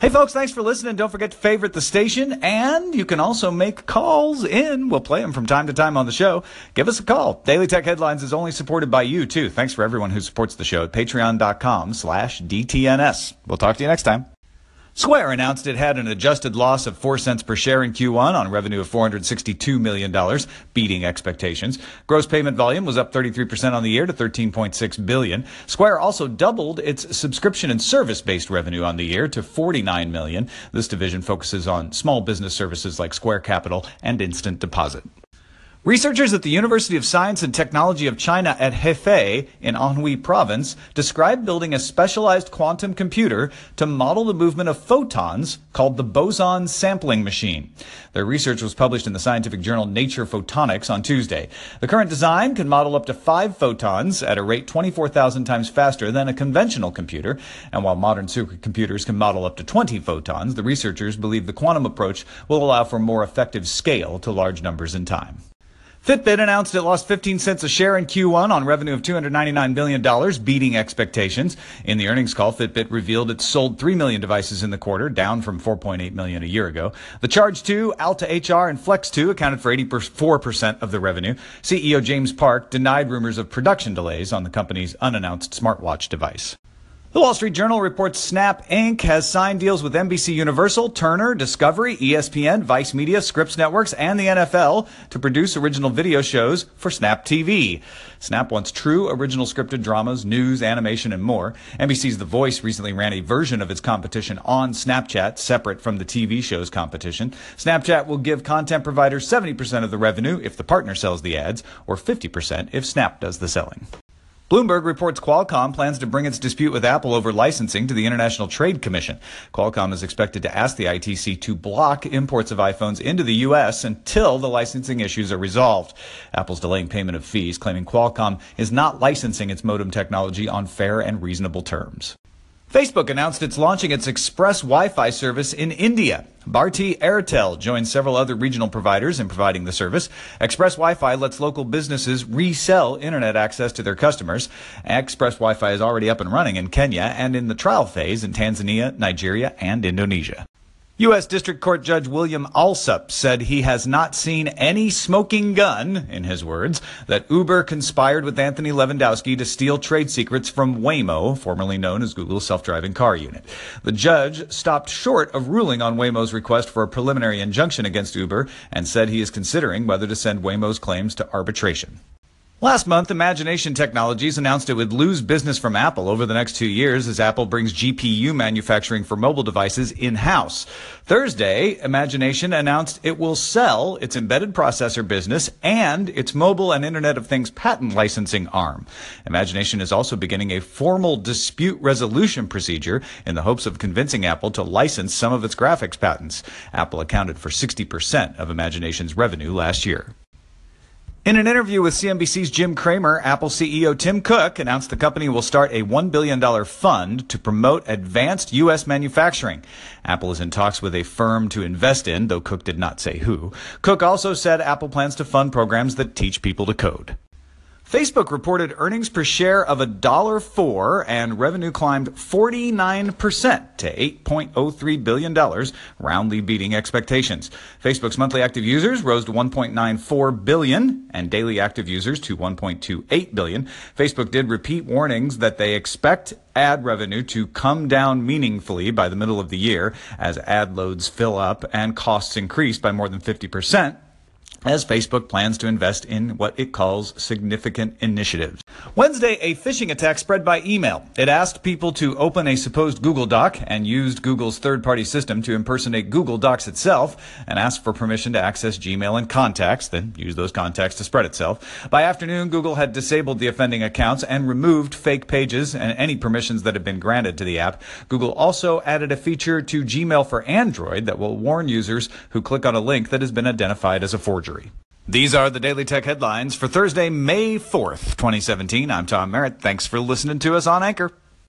Hey, folks, thanks for listening. Don't forget to favorite the station, and you can also make calls in. We'll play them from time to time on the show. Give us a call. Daily Tech Headlines is only supported by you, too. Thanks for everyone who supports the show at patreon.com slash DTNS. We'll talk to you next time. Square announced it had an adjusted loss of 4 cents per share in Q1 on revenue of $462 million, beating expectations. Gross payment volume was up 33% on the year to 13.6 billion. Square also doubled its subscription and service-based revenue on the year to 49 million. This division focuses on small business services like Square Capital and Instant Deposit. Researchers at the University of Science and Technology of China at Hefei in Anhui province described building a specialized quantum computer to model the movement of photons called the boson sampling machine. Their research was published in the scientific journal Nature Photonics on Tuesday. The current design can model up to five photons at a rate 24,000 times faster than a conventional computer. And while modern supercomputers can model up to 20 photons, the researchers believe the quantum approach will allow for more effective scale to large numbers in time. Fitbit announced it lost 15 cents a share in Q1 on revenue of $299 billion, beating expectations. In the earnings call, Fitbit revealed it sold 3 million devices in the quarter, down from 4.8 million a year ago. The Charge 2, Alta HR, and Flex 2 accounted for 84% of the revenue. CEO James Park denied rumors of production delays on the company's unannounced smartwatch device. The Wall Street Journal reports Snap Inc. has signed deals with NBC Universal, Turner, Discovery, ESPN, Vice Media, Scripps Networks, and the NFL to produce original video shows for Snap TV. Snap wants true original scripted dramas, news, animation, and more. NBC's The Voice recently ran a version of its competition on Snapchat, separate from the TV show's competition. Snapchat will give content providers 70% of the revenue if the partner sells the ads, or 50% if Snap does the selling. Bloomberg reports Qualcomm plans to bring its dispute with Apple over licensing to the International Trade Commission. Qualcomm is expected to ask the ITC to block imports of iPhones into the U.S. until the licensing issues are resolved. Apple's delaying payment of fees, claiming Qualcomm is not licensing its modem technology on fair and reasonable terms. Facebook announced it's launching its Express Wi-Fi service in India. Bharti Airtel joins several other regional providers in providing the service. Express Wi-Fi lets local businesses resell internet access to their customers. Express Wi-Fi is already up and running in Kenya and in the trial phase in Tanzania, Nigeria, and Indonesia. U.S. District Court Judge William Alsup said he has not seen any smoking gun, in his words, that Uber conspired with Anthony Levandowski to steal trade secrets from Waymo, formerly known as Google's self-driving car unit. The judge stopped short of ruling on Waymo's request for a preliminary injunction against Uber and said he is considering whether to send Waymo's claims to arbitration. Last month, Imagination Technologies announced it would lose business from Apple over the next two years as Apple brings GPU manufacturing for mobile devices in-house. Thursday, Imagination announced it will sell its embedded processor business and its mobile and Internet of Things patent licensing arm. Imagination is also beginning a formal dispute resolution procedure in the hopes of convincing Apple to license some of its graphics patents. Apple accounted for 60% of Imagination's revenue last year. In an interview with CNBC's Jim Cramer, Apple CEO Tim Cook announced the company will start a $1 billion fund to promote advanced U.S. manufacturing. Apple is in talks with a firm to invest in, though Cook did not say who. Cook also said Apple plans to fund programs that teach people to code. Facebook reported earnings per share of $1.04 and revenue climbed 49% to $8.03 billion, roundly beating expectations. Facebook's monthly active users rose to 1.94 billion and daily active users to 1.28 billion. Facebook did repeat warnings that they expect ad revenue to come down meaningfully by the middle of the year as ad loads fill up and costs increase by more than 50% as Facebook plans to invest in what it calls significant initiatives. Wednesday, a phishing attack spread by email. It asked people to open a supposed Google Doc and used Google's third-party system to impersonate Google Docs itself and asked for permission to access Gmail and contacts, then use those contacts to spread itself. By afternoon, Google had disabled the offending accounts and removed fake pages and any permissions that had been granted to the app. Google also added a feature to Gmail for Android that will warn users who click on a link that has been identified as a forgery. These are the Daily Tech headlines for Thursday, May 4th, 2017. I'm Tom Merritt. Thanks for listening to us on Anchor.